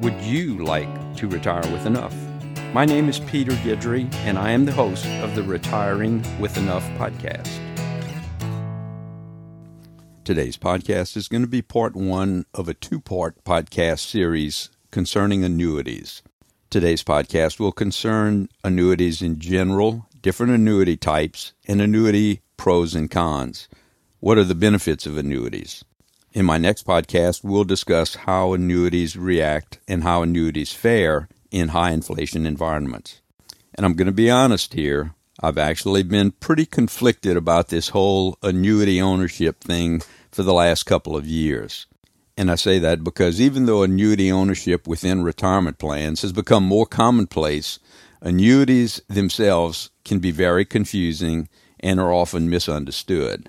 Would you like to retire with enough? My name is Peter Guidry, and I am the host of the Retiring with Enough podcast. Today's podcast is going to be part one of a two part podcast series concerning annuities. Today's podcast will concern annuities in general, different annuity types, and annuity pros and cons. What are the benefits of annuities? In my next podcast, we'll discuss how annuities react and how annuities fare in high inflation environments. And I'm going to be honest here, I've actually been pretty conflicted about this whole annuity ownership thing for the last couple of years. And I say that because even though annuity ownership within retirement plans has become more commonplace, annuities themselves can be very confusing and are often misunderstood.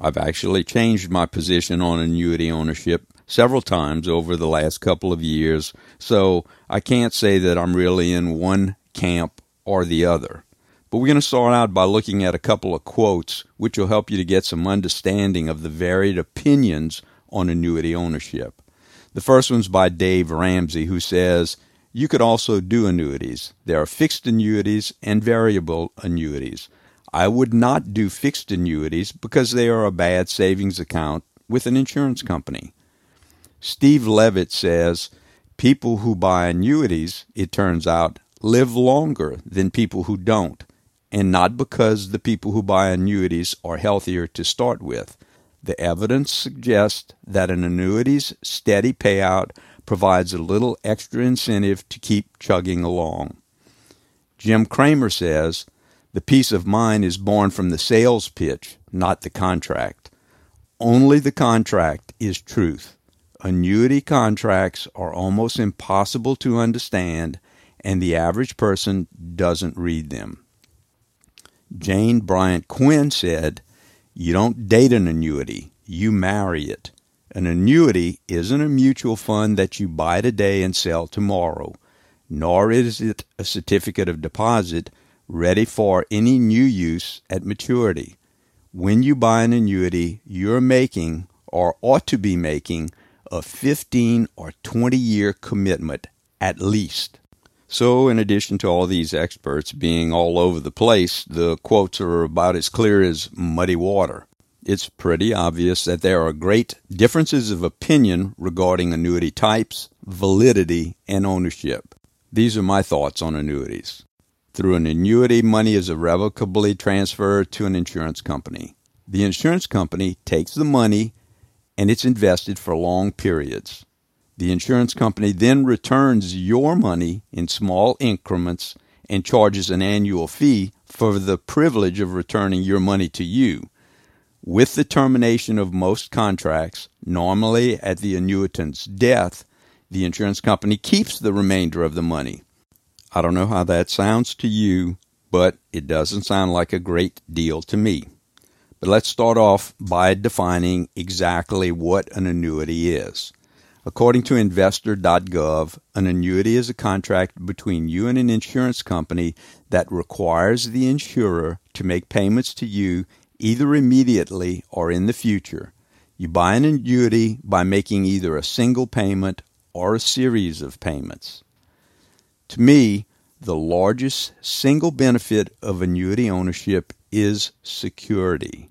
I've actually changed my position on annuity ownership several times over the last couple of years, so I can't say that I'm really in one camp or the other. But we're going to start out by looking at a couple of quotes which will help you to get some understanding of the varied opinions on annuity ownership. The first one's by Dave Ramsey, who says, You could also do annuities. There are fixed annuities and variable annuities. I would not do fixed annuities because they are a bad savings account with an insurance company. Steve Levitt says people who buy annuities, it turns out, live longer than people who don't, and not because the people who buy annuities are healthier to start with. The evidence suggests that an annuity's steady payout provides a little extra incentive to keep chugging along. Jim Cramer says the peace of mind is born from the sales pitch, not the contract. Only the contract is truth. Annuity contracts are almost impossible to understand, and the average person doesn't read them. Jane Bryant Quinn said, You don't date an annuity, you marry it. An annuity isn't a mutual fund that you buy today and sell tomorrow, nor is it a certificate of deposit ready for any new use at maturity. When you buy an annuity, you're making, or ought to be making, a 15 or 20 year commitment at least. So, in addition to all these experts being all over the place, the quotes are about as clear as muddy water. It's pretty obvious that there are great differences of opinion regarding annuity types, validity, and ownership. These are my thoughts on annuities. Through an annuity, money is irrevocably transferred to an insurance company. The insurance company takes the money and it's invested for long periods. The insurance company then returns your money in small increments and charges an annual fee for the privilege of returning your money to you. With the termination of most contracts, normally at the annuitant's death, the insurance company keeps the remainder of the money. I don't know how that sounds to you, but it doesn't sound like a great deal to me. But let's start off by defining exactly what an annuity is. According to investor.gov, an annuity is a contract between you and an insurance company that requires the insurer to make payments to you either immediately or in the future. You buy an annuity by making either a single payment or a series of payments. To me, the largest single benefit of annuity ownership is security.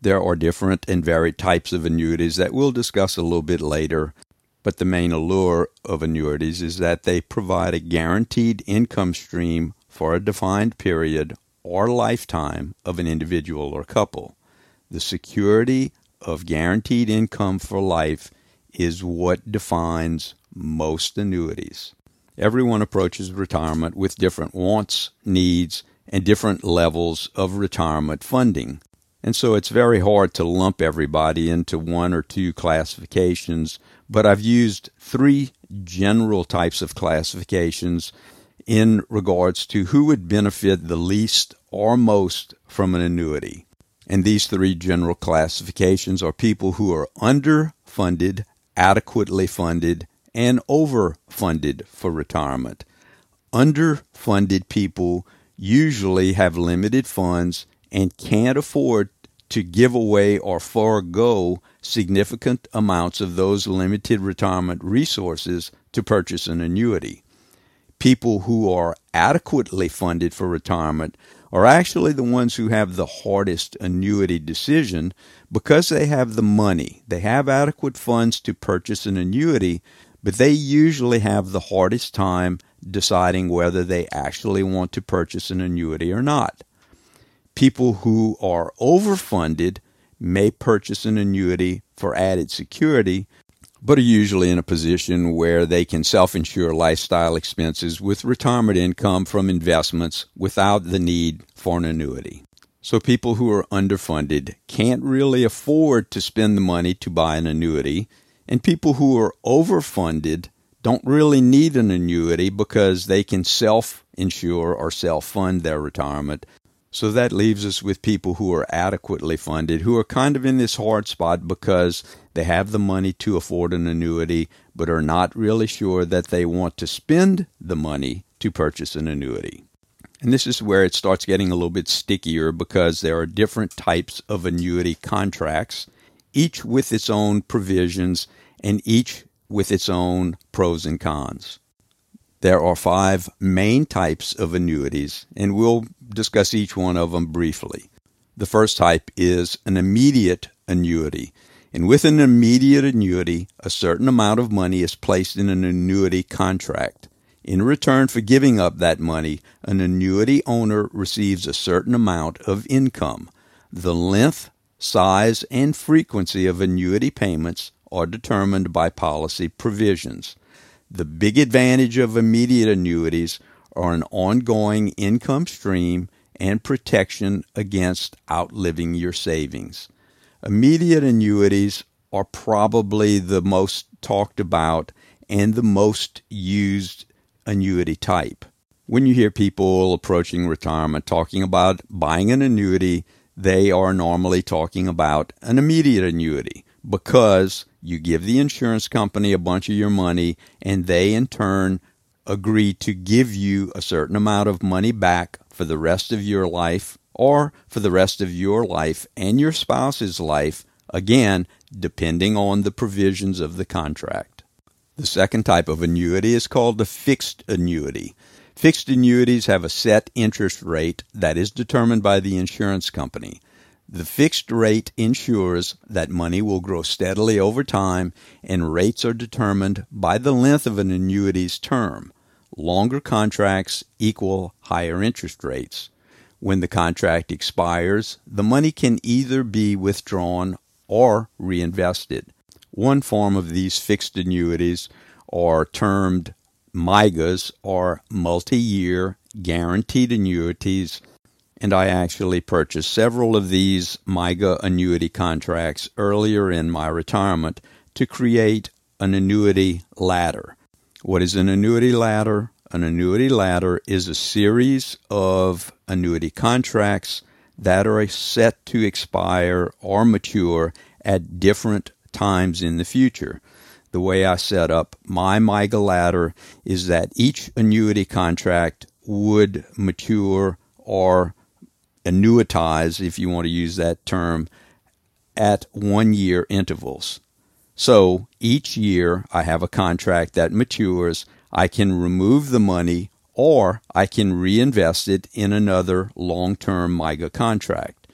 There are different and varied types of annuities that we'll discuss a little bit later, but the main allure of annuities is that they provide a guaranteed income stream for a defined period or lifetime of an individual or couple. The security of guaranteed income for life is what defines most annuities. Everyone approaches retirement with different wants, needs, and different levels of retirement funding. And so it's very hard to lump everybody into one or two classifications, but I've used three general types of classifications in regards to who would benefit the least or most from an annuity. And these three general classifications are people who are underfunded, adequately funded, and overfunded for retirement. Underfunded people usually have limited funds and can't afford to give away or forego significant amounts of those limited retirement resources to purchase an annuity. People who are adequately funded for retirement are actually the ones who have the hardest annuity decision because they have the money. They have adequate funds to purchase an annuity, but they usually have the hardest time deciding whether they actually want to purchase an annuity or not. People who are overfunded may purchase an annuity for added security, but are usually in a position where they can self insure lifestyle expenses with retirement income from investments without the need for an annuity. So people who are underfunded can't really afford to spend the money to buy an annuity, and people who are overfunded don't really need an annuity because they can self insure or self fund their retirement so that leaves us with people who are adequately funded, who are kind of in this hard spot because they have the money to afford an annuity, but are not really sure that they want to spend the money to purchase an annuity. And this is where it starts getting a little bit stickier because there are different types of annuity contracts, each with its own provisions and each with its own pros and cons. There are five main types of annuities, and we'll discuss each one of them briefly. The first type is an immediate annuity. And with an immediate annuity, a certain amount of money is placed in an annuity contract. In return for giving up that money, an annuity owner receives a certain amount of income. The length, size, and frequency of annuity payments are determined by policy provisions. The big advantage of immediate annuities are an ongoing income stream and protection against outliving your savings. Immediate annuities are probably the most talked about and the most used annuity type. When you hear people approaching retirement talking about buying an annuity, they are normally talking about an immediate annuity because you give the insurance company a bunch of your money, and they in turn agree to give you a certain amount of money back for the rest of your life or for the rest of your life and your spouse's life, again, depending on the provisions of the contract. The second type of annuity is called a fixed annuity. Fixed annuities have a set interest rate that is determined by the insurance company. The fixed rate ensures that money will grow steadily over time, and rates are determined by the length of an annuity's term. Longer contracts equal higher interest rates. When the contract expires, the money can either be withdrawn or reinvested. One form of these fixed annuities are termed MYGAs or multi year guaranteed annuities and I actually purchased several of these MYGA annuity contracts earlier in my retirement to create an annuity ladder. What is an annuity ladder? An annuity ladder is a series of annuity contracts that are set to expire or mature at different times in the future. The way I set up my MYGA ladder is that each annuity contract would mature or annuitize, if you want to use that term, at one year intervals. So each year I have a contract that matures. I can remove the money or I can reinvest it in another long term MYGA contract.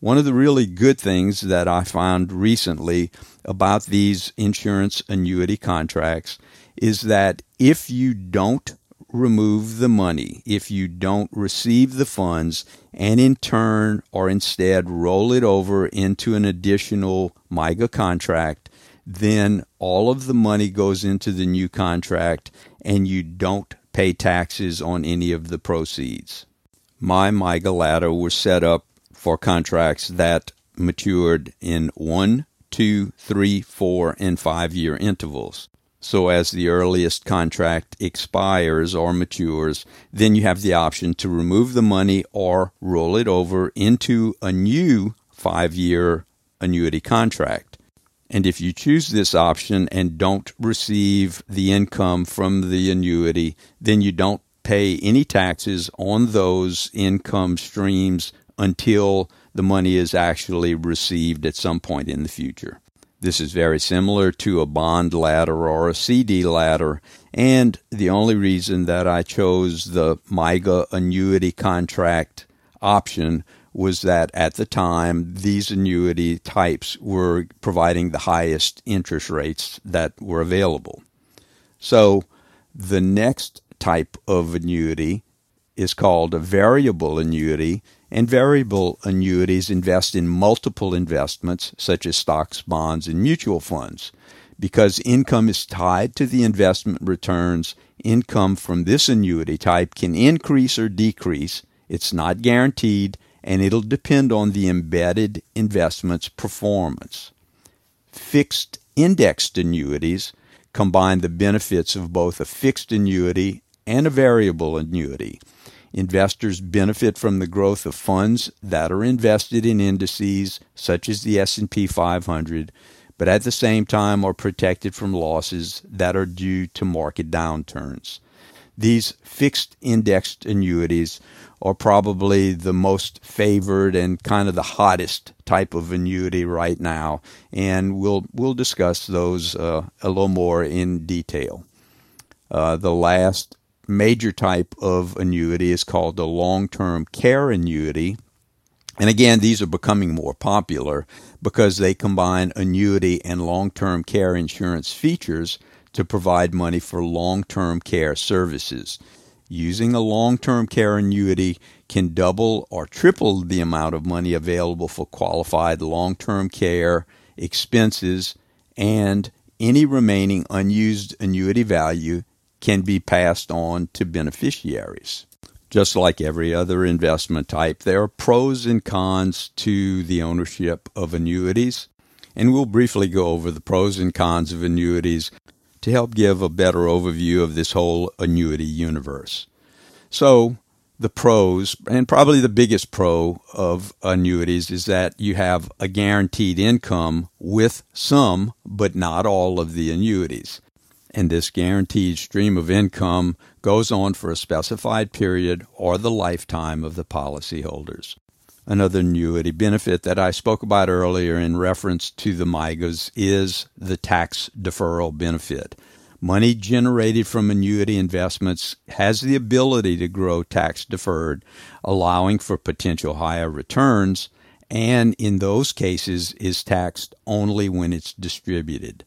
One of the really good things that I found recently about these insurance annuity contracts is that if you don't remove the money if you don't receive the funds and in turn or instead roll it over into an additional MYGA contract, then all of the money goes into the new contract and you don't pay taxes on any of the proceeds. My MYGA ladder was set up for contracts that matured in one, two, three, four, and five year intervals. So as the earliest contract expires or matures, then you have the option to remove the money or roll it over into a new five year annuity contract. And if you choose this option and don't receive the income from the annuity, then you don't pay any taxes on those income streams until the money is actually received at some point in the future. This is very similar to a bond ladder or a CD ladder, and the only reason that I chose the MYGA annuity contract option was that at the time these annuity types were providing the highest interest rates that were available. So the next type of annuity is called a variable annuity, and variable annuities invest in multiple investments such as stocks, bonds, and mutual funds. Because income is tied to the investment returns, income from this annuity type can increase or decrease. It's not guaranteed and it'll depend on the embedded investment's performance. Fixed indexed annuities combine the benefits of both a fixed annuity and a variable annuity. Investors benefit from the growth of funds that are invested in indices such as the S&P 500, but at the same time are protected from losses that are due to market downturns. These fixed indexed annuities are probably the most favored and kind of the hottest type of annuity right now, and we'll we'll discuss those uh, a little more in detail. Uh, the last major type of annuity is called the long-term care annuity. And again, these are becoming more popular because they combine annuity and long-term care insurance features to provide money for long-term care services using a long term care annuity can double or triple the amount of money available for qualified long term care expenses, and any remaining unused annuity value can be passed on to beneficiaries. Just like every other investment type, there are pros and cons to the ownership of annuities, and we'll briefly go over the pros and cons of annuities to help give a better overview of this whole annuity universe. So, the pros, and probably the biggest pro of annuities, is that you have a guaranteed income with some, but not all, of the annuities. And this guaranteed stream of income goes on for a specified period or the lifetime of the policyholders. Another annuity benefit that I spoke about earlier in reference to the MYGAs is the tax deferral benefit. Money generated from annuity investments has the ability to grow tax deferred, allowing for potential higher returns, and in those cases is taxed only when it's distributed.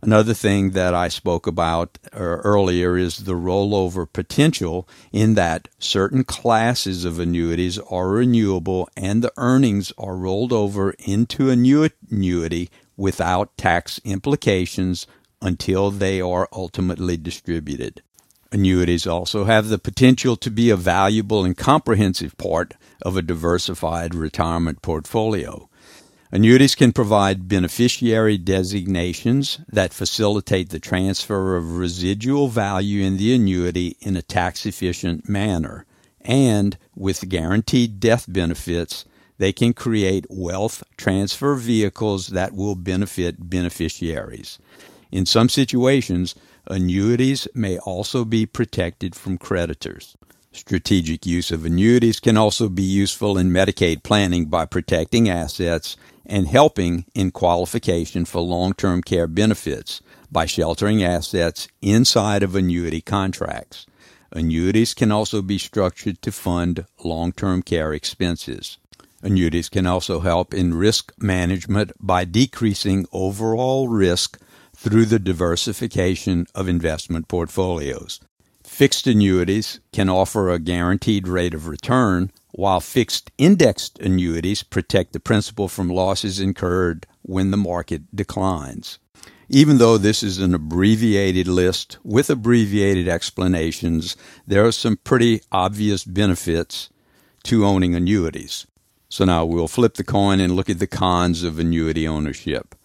Another thing that I spoke about uh, earlier is the rollover potential in that certain classes of annuities are renewable and the earnings are rolled over into a new annuity without tax implications until they are ultimately distributed. Annuities also have the potential to be a valuable and comprehensive part of a diversified retirement portfolio. Annuities can provide beneficiary designations that facilitate the transfer of residual value in the annuity in a tax efficient manner. And with guaranteed death benefits, they can create wealth transfer vehicles that will benefit beneficiaries. In some situations, annuities may also be protected from creditors. Strategic use of annuities can also be useful in Medicaid planning by protecting assets and helping in qualification for long term care benefits by sheltering assets inside of annuity contracts. Annuities can also be structured to fund long term care expenses. Annuities can also help in risk management by decreasing overall risk through the diversification of investment portfolios. Fixed annuities can offer a guaranteed rate of return while fixed indexed annuities protect the principal from losses incurred when the market declines. Even though this is an abbreviated list with abbreviated explanations, there are some pretty obvious benefits to owning annuities. So now we'll flip the coin and look at the cons of annuity ownership.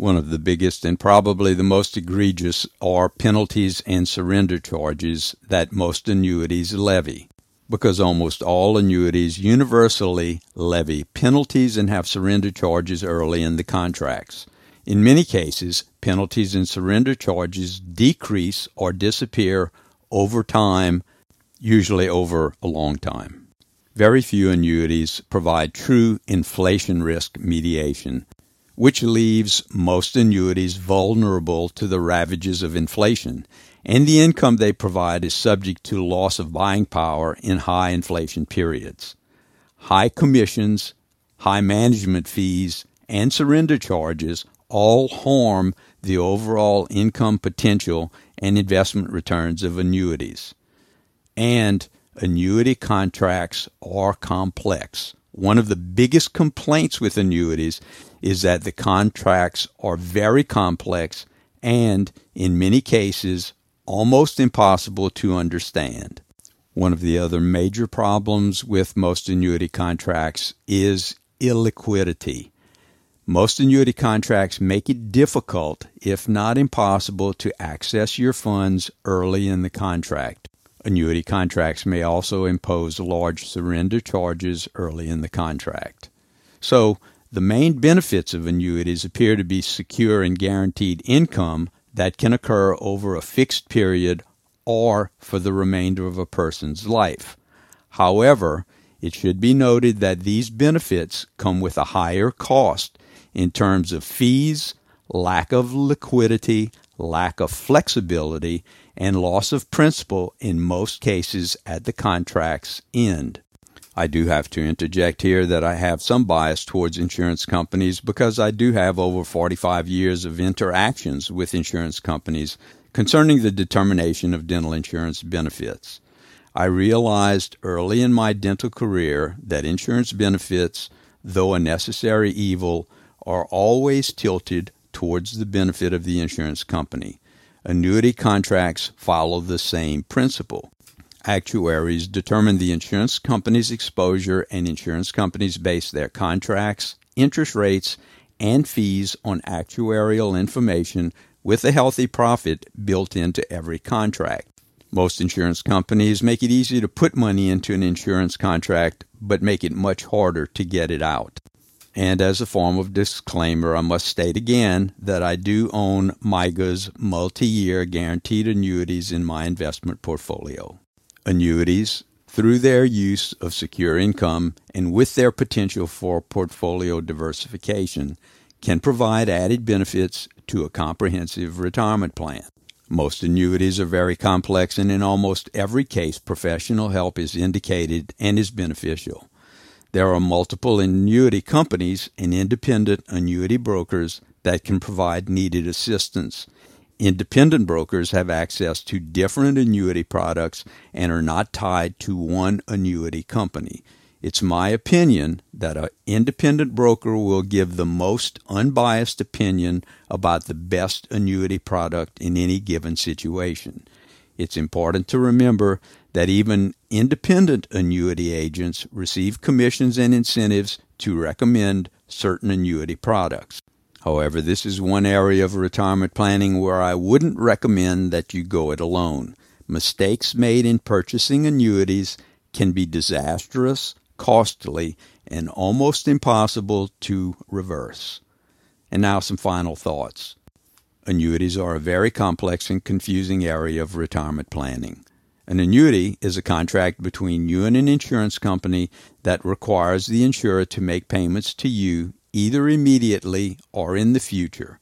One of the biggest and probably the most egregious are penalties and surrender charges that most annuities levy because almost all annuities universally levy penalties and have surrender charges early in the contracts. In many cases, penalties and surrender charges decrease or disappear over time, usually over a long time. very few annuities provide true inflation risk mediation, which leaves most annuities vulnerable to the ravages of inflation, and the income they provide is subject to loss of buying power in high inflation periods. High commissions, high management fees, and surrender charges all harm the overall income potential and investment returns of annuities. And annuity contracts are complex. One of the biggest complaints with annuities is that the contracts are very complex and, in many cases, almost impossible to understand. One of the other major problems with most annuity contracts is illiquidity. Most annuity contracts make it difficult, if not impossible, to access your funds early in the contract. Annuity contracts may also impose large surrender charges early in the contract. So, the main benefits of annuities appear to be secure and guaranteed income that can occur over a fixed period or for the remainder of a person's life. However, it should be noted that these benefits come with a higher cost in terms of fees, lack of liquidity, lack of flexibility, and loss of principal in most cases at the contract's end. I do have to interject here that I have some bias towards insurance companies because I do have over 45 years of interactions with insurance companies concerning the determination of dental insurance benefits. I realized early in my dental career that insurance benefits, though a necessary evil, are always tilted towards the benefit of the insurance company. Annuity contracts follow the same principle. Actuaries determine the insurance company's exposure, and insurance companies base their contracts, interest rates, and fees on actuarial information with a healthy profit built into every contract. Most insurance companies make it easy to put money into an insurance contract, but make it much harder to get it out. And as a form of disclaimer, I must state again that I do own MYGA's multi year guaranteed annuities in my investment portfolio. Annuities, through their use of secure income and with their potential for portfolio diversification, can provide added benefits to a comprehensive retirement plan. Most annuities are very complex, and in almost every case, professional help is indicated and is beneficial. There are multiple annuity companies and independent annuity brokers that can provide needed assistance. Independent brokers have access to different annuity products and are not tied to one annuity company. It's my opinion that an independent broker will give the most unbiased opinion about the best annuity product in any given situation. It's important to remember that even independent annuity agents receive commissions and incentives to recommend certain annuity products. However, this is one area of retirement planning where I wouldn't recommend that you go it alone. Mistakes made in purchasing annuities can be disastrous, costly, and almost impossible to reverse. And now some final thoughts. Annuities are a very complex and confusing area of retirement planning. An annuity is a contract between you and an insurance company that requires the insurer to make payments to you either immediately or in the future.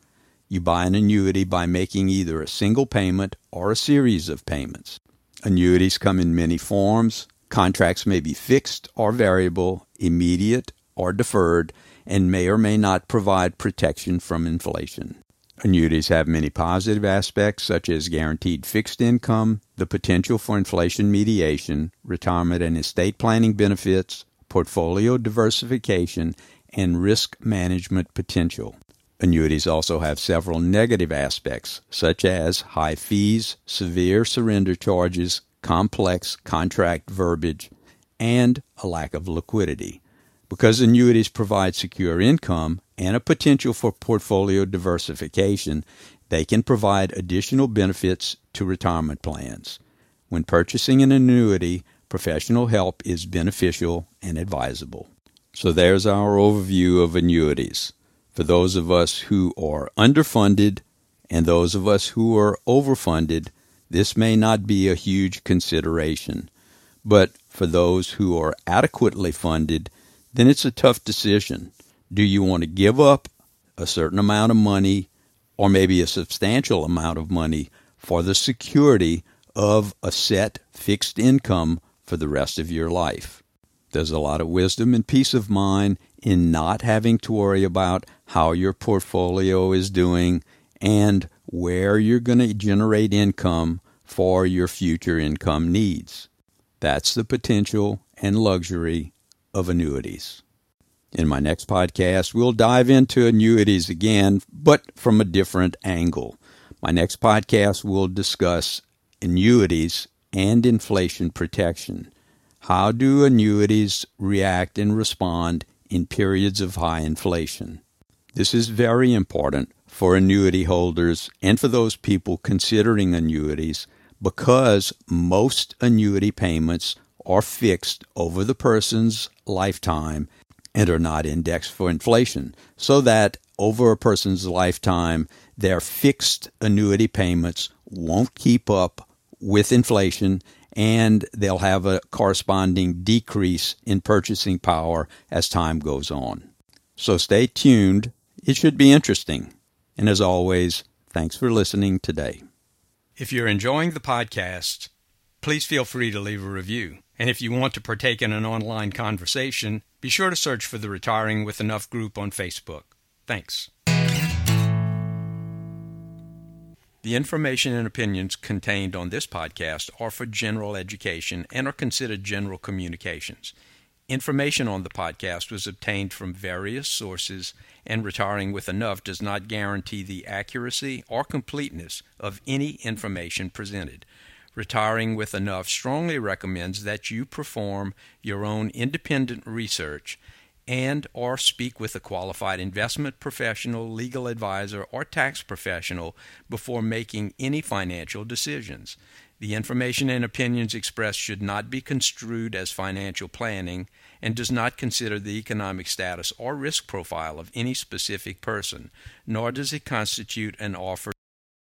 You buy an annuity by making either a single payment or a series of payments. Annuities come in many forms. Contracts may be fixed or variable, immediate or deferred, and may or may not provide protection from inflation. Annuities have many positive aspects, such as guaranteed fixed income, the potential for inflation mediation, retirement and estate planning benefits, portfolio diversification, and risk management potential. Annuities also have several negative aspects, such as high fees, severe surrender charges, complex contract verbiage, and a lack of liquidity. Because annuities provide secure income and a potential for portfolio diversification, they can provide additional benefits to retirement plans. When purchasing an annuity, professional help is beneficial and advisable. So there's our overview of annuities. For those of us who are underfunded and those of us who are overfunded, this may not be a huge consideration. But for those who are adequately funded, then it's a tough decision. Do you want to give up a certain amount of money or maybe a substantial amount of money for the security of a set fixed income for the rest of your life? There's a lot of wisdom and peace of mind in not having to worry about how your portfolio is doing and where you're going to generate income for your future income needs. That's the potential and luxury of annuities. In my next podcast, we'll dive into annuities again, but from a different angle. My next podcast will discuss annuities and inflation protection. How do annuities react and respond in periods of high inflation? This is very important for annuity holders and for those people considering annuities because most annuity payments are fixed over the person's lifetime and are not indexed for inflation, so that over a person's lifetime, their fixed annuity payments won't keep up with inflation and they'll have a corresponding decrease in purchasing power as time goes on. So stay tuned. It should be interesting. And as always, thanks for listening today. If you're enjoying the podcast, please feel free to leave a review. And if you want to partake in an online conversation, be sure to search for the Retiring with Enough group on Facebook. Thanks. The information and opinions contained on this podcast are for general education and are considered general communications. Information on the podcast was obtained from various sources, and retiring with enough does not guarantee the accuracy or completeness of any information presented. Retiring with Enough strongly recommends that you perform your own independent research and or speak with a qualified investment professional, legal advisor, or tax professional before making any financial decisions. The information and opinions expressed should not be construed as financial planning and does not consider the economic status or risk profile of any specific person, nor does it constitute an offer